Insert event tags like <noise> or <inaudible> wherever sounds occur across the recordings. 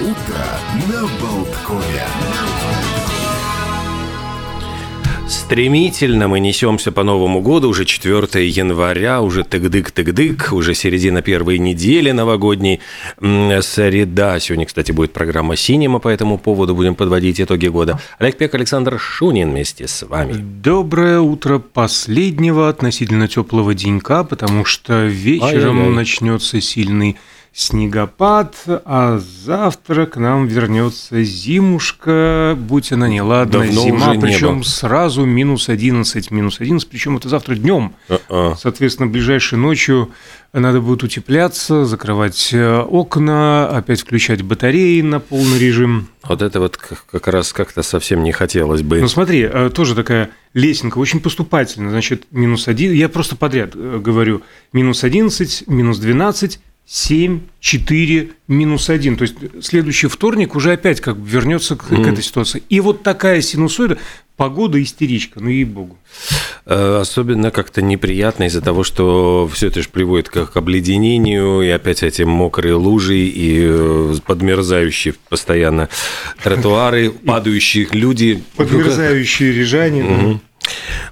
утро на Болткове. Стремительно мы несемся по Новому году, уже 4 января, уже тык-дык-тык-дык, уже середина первой недели новогодней, среда. Сегодня, кстати, будет программа «Синема», по этому поводу будем подводить итоги года. Олег Пек, Александр Шунин вместе с вами. Доброе утро последнего относительно теплого денька, потому что вечером Ай-яй-яй. начнется сильный снегопад, а завтра к нам вернется зимушка, будь она неладна, Давно зима, причем сразу минус 11, минус 11, причем это завтра днем. Uh-uh. Соответственно, ближайшей ночью надо будет утепляться, закрывать э, окна, опять включать батареи на полный режим. Вот это вот как раз как-то совсем не хотелось бы. Ну смотри, э, тоже такая лесенка, очень поступательная. Значит, минус один, я просто подряд э, говорю, минус 11, минус 12, 7, 4, минус 1. То есть следующий вторник уже опять как бы вернется к, mm. к этой ситуации. И вот такая синусоида, погода истеричка, ну ей-богу. Э, особенно как-то неприятно из-за того, что все это же приводит к обледенению, и опять эти мокрые лужи, и э, подмерзающие постоянно тротуары, падающие люди. Подмерзающие рижане.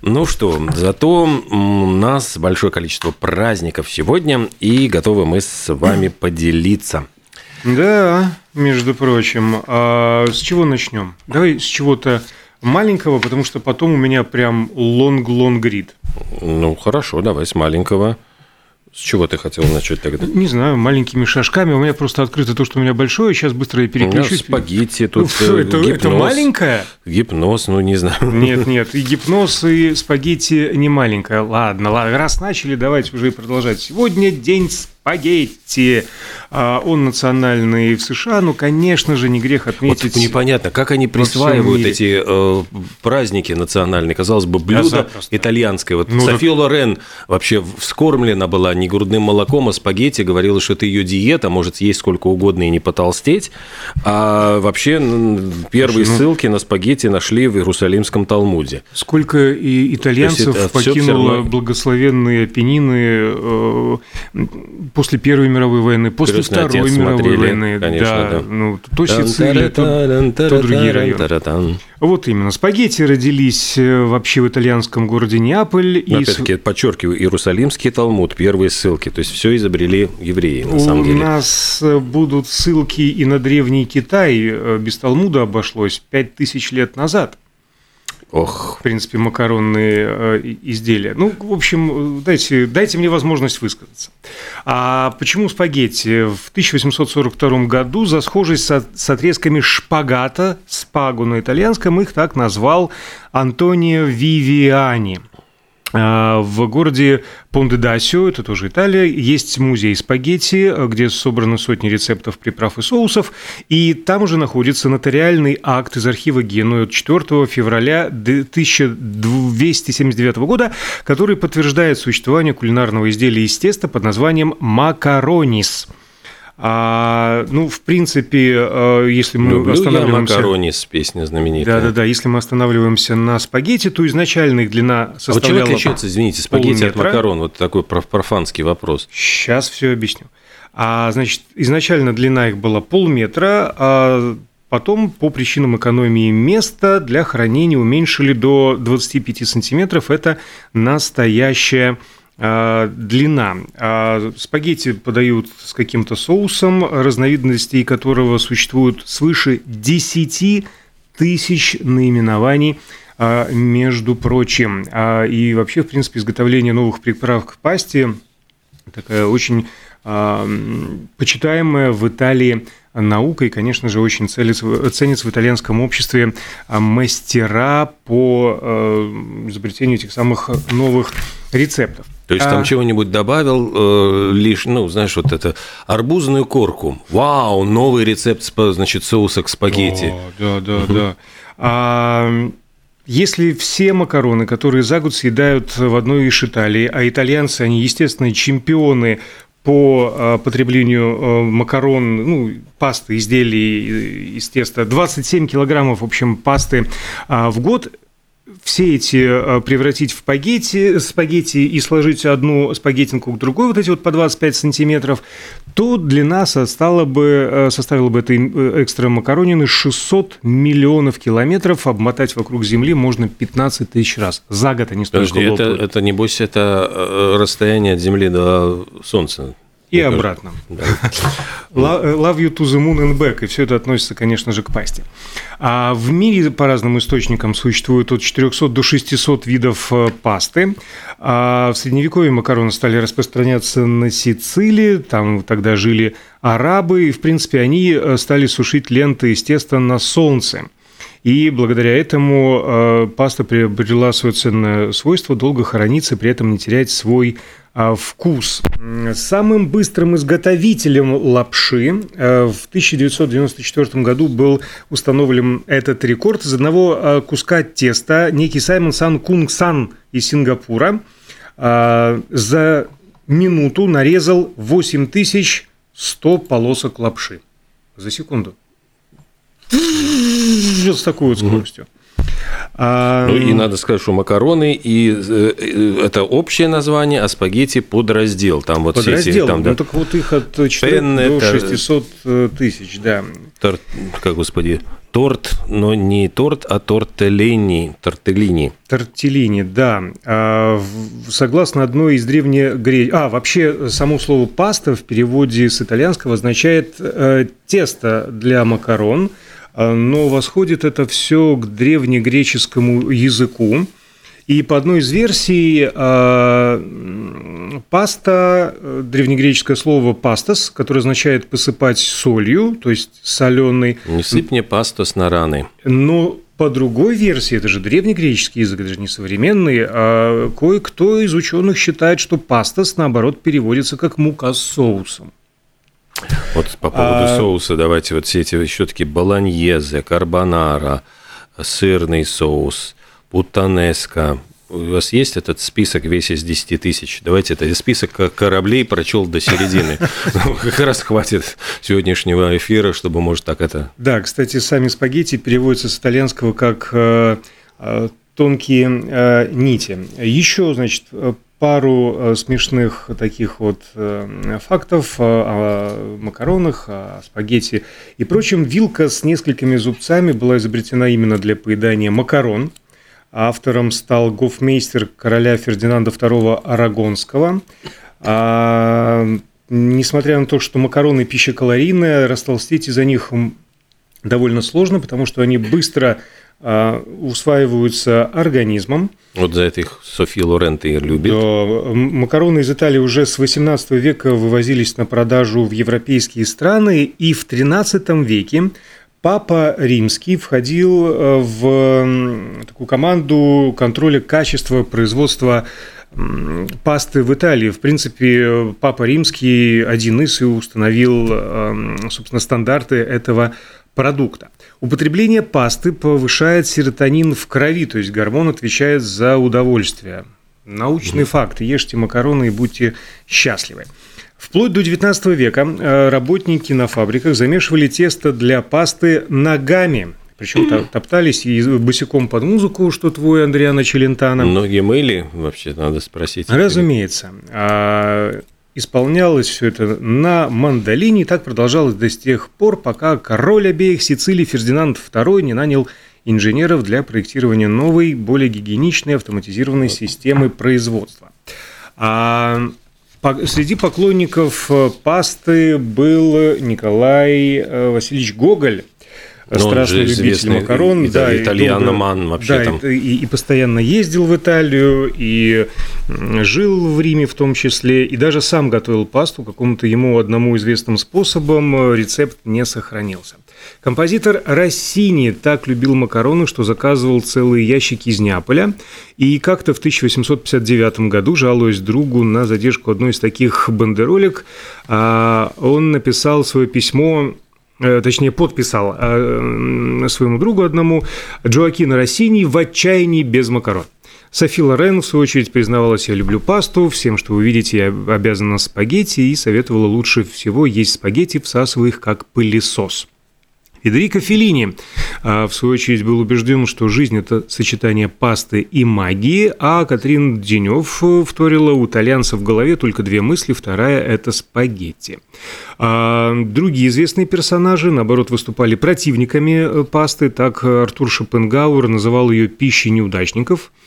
Ну что, зато у нас большое количество праздников сегодня, и готовы мы с вами <clears throat> поделиться. Да, между прочим. А с чего начнем? Давай с чего-то маленького, потому что потом у меня прям long-long read. Ну, хорошо, давай с маленького. С чего ты хотел начать тогда? Не знаю, маленькими шажками. У меня просто открыто то, что у меня большое. Сейчас быстро я переключусь. У меня спагетти, тут <laughs> ну, это, гипноз. Это маленькое? Гипноз, ну не знаю. Нет, <laughs> нет, и гипноз, и спагетти не маленькое. Ладно, ладно, раз начали, давайте уже и продолжать. Сегодня день спагетти. А, он национальный в США, ну, конечно же, не грех отметить. Вот непонятно, как они присваивают эти э, праздники национальные. Казалось бы, блюдо итальянское. Вот ну, София так... Лорен вообще вскормлена была не грудным молоком, а спагетти. Говорила, что это ее диета, может есть сколько угодно и не потолстеть. А вообще первые Слушай, ну... ссылки на спагетти нашли в Иерусалимском Талмуде. Сколько и итальянцев покинуло равно... благословенные Апеннины э, после Первой мировой войны, после Второй мировой смотрели, войны. Конечно, да. да. Ну, то Сицилия, то, то другие районы. Вот именно. Спагетти родились э, вообще в итальянском городе Неаполь. Но, и... Опять-таки, подчеркиваю, Иерусалимский Талмуд, первые ссылки. То есть, все изобрели евреи, на самом деле. У нас э, будут ссылки и на Древний Китай. Э, без Талмуда обошлось 5000 лет назад. Ох. В принципе, макаронные э, изделия. Ну, в общем, дайте, дайте мне возможность высказаться. А почему спагетти? В 1842 году за схожесть с, отрезками шпагата, спагу на итальянском, их так назвал Антонио Вивиани – в городе Понде-Дасио, это тоже Италия, есть музей спагетти, где собраны сотни рецептов приправ и соусов, и там уже находится нотариальный акт из архива Генуя 4 февраля 1279 года, который подтверждает существование кулинарного изделия из теста под названием макаронис – а, ну, в принципе, э, если мы Люблю останавливаемся... я макаронис, песня знаменитая. Да-да-да, если мы останавливаемся на спагетти, то изначально их длина составляла... А вот чем отличается, извините, спагетти полметра. от макарон? Вот такой профанский вопрос. Сейчас все объясню. А, значит, изначально длина их была полметра, а Потом, по причинам экономии места, для хранения уменьшили до 25 сантиметров. Это настоящая длина. А спагетти подают с каким-то соусом, разновидностей которого существует свыше 10 тысяч наименований а, между прочим. И вообще, в принципе, изготовление новых приправ к пасте такая очень почитаемая в Италии наука и, конечно же, очень ценится, ценится в итальянском обществе мастера по изобретению этих самых новых рецептов. То есть а... там чего-нибудь добавил, э, лишь, ну, знаешь, вот это арбузную корку. Вау, новый рецепт, значит, соуса к спагетти. О, да, да, угу. да. А, если все макароны, которые за год съедают в одной из Италии, а итальянцы, они, естественно, чемпионы по а, потреблению а, макарон, ну, пасты, изделий из теста, 27 килограммов, в общем, пасты а, в год, все эти э, превратить в спагетти, спагетти и сложить одну спагеттинку к другой, вот эти вот по 25 сантиметров, то длина составила бы, э, составила бы этой э, экстра макаронины 600 миллионов километров, обмотать вокруг Земли можно 15 тысяч раз. За год они столько Подожди, это, это, небось, это расстояние от Земли до Солнца. И Мне обратно. Да. <laughs> Love you to the moon and back. И все это относится, конечно же, к пасте. А в мире по разным источникам существует от 400 до 600 видов э, пасты. А в Средневековье макароны стали распространяться на Сицилии. Там тогда жили арабы. И, в принципе, они э, стали сушить ленты из теста на солнце. И благодаря этому э, паста приобрела свое ценное свойство долго храниться, при этом не терять свой а, вкус. Самым быстрым изготовителем лапши э, в 1994 году был установлен этот рекорд из одного а, куска теста. Некий Саймон Сан Кунг Сан из Сингапура за минуту нарезал 8100 полосок лапши. За секунду. С такой вот скоростью. А... Ну и надо сказать, что макароны и э, э, это общее название, а спагетти подраздел. Там вот подраздел. все эти, там, да. Ну так вот их от 4 Пен, до 600 э, тысяч, да. Торт, как господи, торт, но не торт, а тортеллини, тортеллини. Тортеллини, да. А, согласно одной из древнегреческих... А, вообще, само слово «паста» в переводе с итальянского означает тесто для макарон – но восходит это все к древнегреческому языку. И по одной из версий а, паста, древнегреческое слово пастас, которое означает посыпать солью, то есть соленый. Не сыпь мне пастос на раны. Но по другой версии, это же древнегреческий язык, это же не современный, а кое-кто из ученых считает, что пастас, наоборот, переводится как мука с соусом. Вот по поводу а... соуса, давайте вот все эти еще такие баланьезе, карбонара, сырный соус, путанеска. У вас есть этот список весь из 10 тысяч? Давайте это список кораблей прочел до середины. <laughs> Ну, как раз хватит сегодняшнего эфира, чтобы, может, так это... Да, кстати, сами спагетти переводятся с итальянского как э, э, тонкие э, нити. Еще, значит, пару э, смешных таких вот э, фактов о макаронах, о спагетти и прочем. Вилка с несколькими зубцами была изобретена именно для поедания макарон. Автором стал гофмейстер короля Фердинанда II Арагонского. А, несмотря на то, что макароны пища калорийная, растолстеть из-за них довольно сложно, потому что они быстро усваиваются организмом. Вот за это их София Лоренто и любит. Да, макароны из Италии уже с 18 века вывозились на продажу в европейские страны, и в 13 веке Папа Римский входил э, в такую команду контроля качества производства пасты в Италии. В принципе, Папа Римский один из и установил, э, собственно, стандарты этого продукта. Употребление пасты повышает серотонин в крови, то есть гормон отвечает за удовольствие. Научный mm. факт. Ешьте макароны и будьте счастливы. Вплоть до XIX века э, работники на фабриках замешивали тесто для пасты ногами. Причем <clears throat> топтались и босиком под музыку, что твой Андриана Челентано. Многие мыли, вообще, надо спросить. Разумеется. Исполнялось все это на мандолине, и так продолжалось до тех пор, пока король обеих Сицилий Фердинанд II не нанял инженеров для проектирования новой, более гигиеничной автоматизированной системы производства. А среди поклонников пасты был Николай э, Васильевич Гоголь, но страшный любитель макарон, да, итальяноман вообще да, там. И, и постоянно ездил в Италию, и жил в Риме в том числе, и даже сам готовил пасту какому-то ему одному известным способом, рецепт не сохранился. Композитор Россини так любил макароны, что заказывал целые ящики из Неаполя. И как-то в 1859 году, жалуясь другу на задержку одной из таких бандеролек, а, он написал свое письмо Э, точнее, подписал э, своему другу одному Джоакина Россини в отчаянии без макарон. Софи Лорен, в свою очередь, признавалась, я люблю пасту, всем, что вы видите, я обязана спагетти, и советовала лучше всего есть спагетти, всасывая их как пылесос. Федерико Феллини, а, в свою очередь, был убежден, что жизнь – это сочетание пасты и магии, а Катрин Денев вторила у итальянца в голове только две мысли, вторая – это спагетти. А другие известные персонажи, наоборот, выступали противниками э, пасты, так Артур Шопенгауэр называл ее пищей неудачников –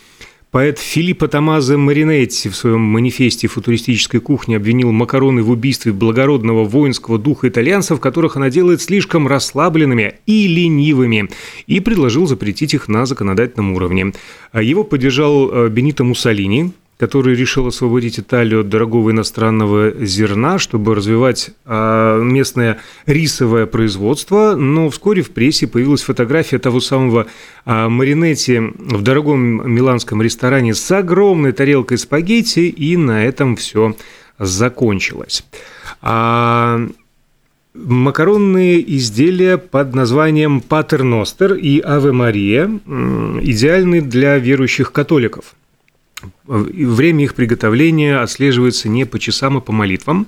Поэт Филиппо Томазо Маринетти в своем манифесте футуристической кухни обвинил макароны в убийстве благородного воинского духа итальянцев, которых она делает слишком расслабленными и ленивыми, и предложил запретить их на законодательном уровне. Его поддержал э, Бенито Муссолини, который решил освободить Италию от дорогого иностранного зерна, чтобы развивать а, местное рисовое производство, но вскоре в прессе появилась фотография того самого а, Маринетти в дорогом миланском ресторане с огромной тарелкой спагетти, и на этом все закончилось. А Макаронные изделия под названием Патерностер и Аве Мария идеальны для верующих католиков – время их приготовления отслеживается не по часам, а по молитвам.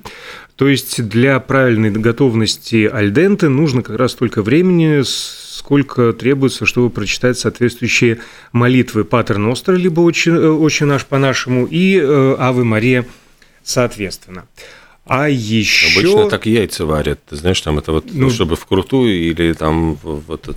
То есть для правильной готовности альденты нужно как раз столько времени, сколько требуется, чтобы прочитать соответствующие молитвы Патер Ностр, либо «Отче, «Отче наш» по-нашему, и э, «Авы Мария» соответственно. А еще... Обычно так яйца варят, ты знаешь, там это вот, ну, чтобы вкрутую или там вот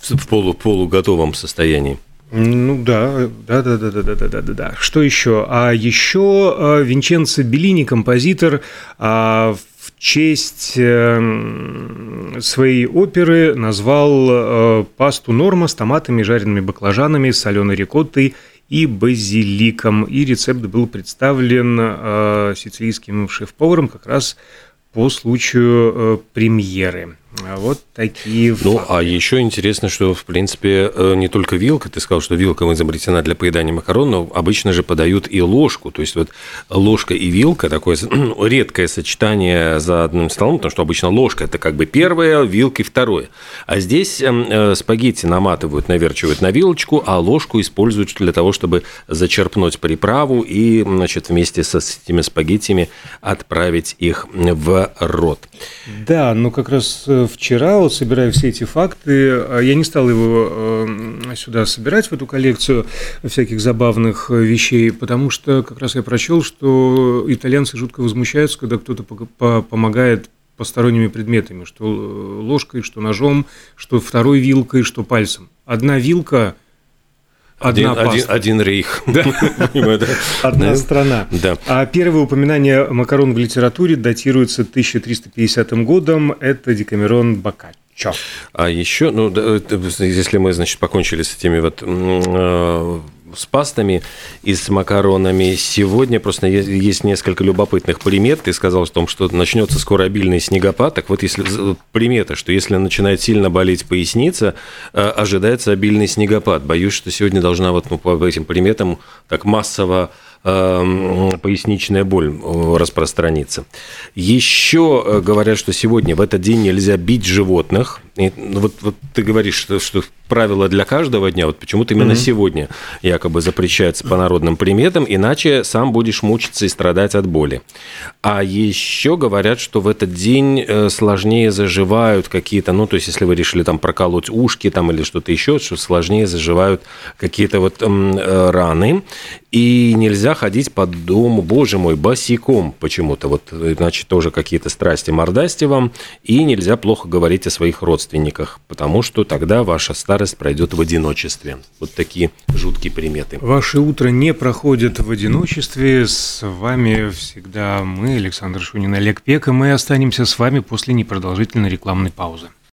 в полу полуготовом состоянии. Ну да, да, да, да, да, да, да, да, да. Что еще? А еще а, Винченцо Беллини, композитор, а, в честь э, своей оперы назвал э, пасту норма с томатами, жареными баклажанами, соленой рикоттой и базиликом. И рецепт был представлен э, сицилийским шеф-поваром как раз по случаю премьеры. А вот такие Ну, факты. а еще интересно, что, в принципе, э, не только вилка, ты сказал, что вилка изобретена для поедания макарон, но обычно же подают и ложку. То есть, вот ложка и вилка – такое <clears throat> редкое сочетание за одним столом, потому что обычно ложка – это как бы первое, вилка – второе. А здесь эм, э, спагетти наматывают, наверчивают на вилочку, а ложку используют для того, чтобы зачерпнуть приправу и, значит, вместе со с этими спагеттиями отправить их в рот. Да, ну как раз э, вчера, вот собирая все эти факты, а я не стал его э, сюда собирать, в эту коллекцию всяких забавных э, вещей, потому что как раз я прочел, что итальянцы жутко возмущаются, когда кто-то помогает посторонними предметами, что ложкой, что ножом, что второй вилкой, что пальцем. Одна вилка – Одна один, один, один рейх. Да. <laughs> Одна страна. Да. А первое упоминание макарон в литературе датируется 1350 годом. Это Декамерон Боккаччо. А еще, ну, если мы, значит, покончили с этими вот э, с пастами и с макаронами. Сегодня просто есть несколько любопытных примет. Ты сказал о том, что начнется скоро обильный снегопад. Так вот, если примета, что если начинает сильно болеть поясница, э, ожидается обильный снегопад. Боюсь, что сегодня должна вот ну, по этим приметам так массово Эм, поясничная боль э, распространится. Еще э, говорят, что сегодня в этот день нельзя бить животных. И, ну, вот, вот ты говоришь, что, что правило для каждого дня, вот почему-то именно mm-hmm. сегодня якобы запрещается по народным приметам, иначе сам будешь мучиться и страдать от боли. А еще говорят, что в этот день э, сложнее заживают какие-то, ну, то есть, если вы решили там проколоть ушки там или что-то еще, что сложнее заживают какие-то вот э, раны. И нельзя ходить по дому, боже мой, босиком почему-то. Вот, значит, тоже какие-то страсти мордасти вам. И нельзя плохо говорить о своих родственниках, потому что тогда ваша старость пройдет в одиночестве. Вот такие жуткие приметы. Ваше утро не проходит в одиночестве. С вами всегда мы, Александр Шунин, Олег Пек, и мы останемся с вами после непродолжительной рекламной паузы.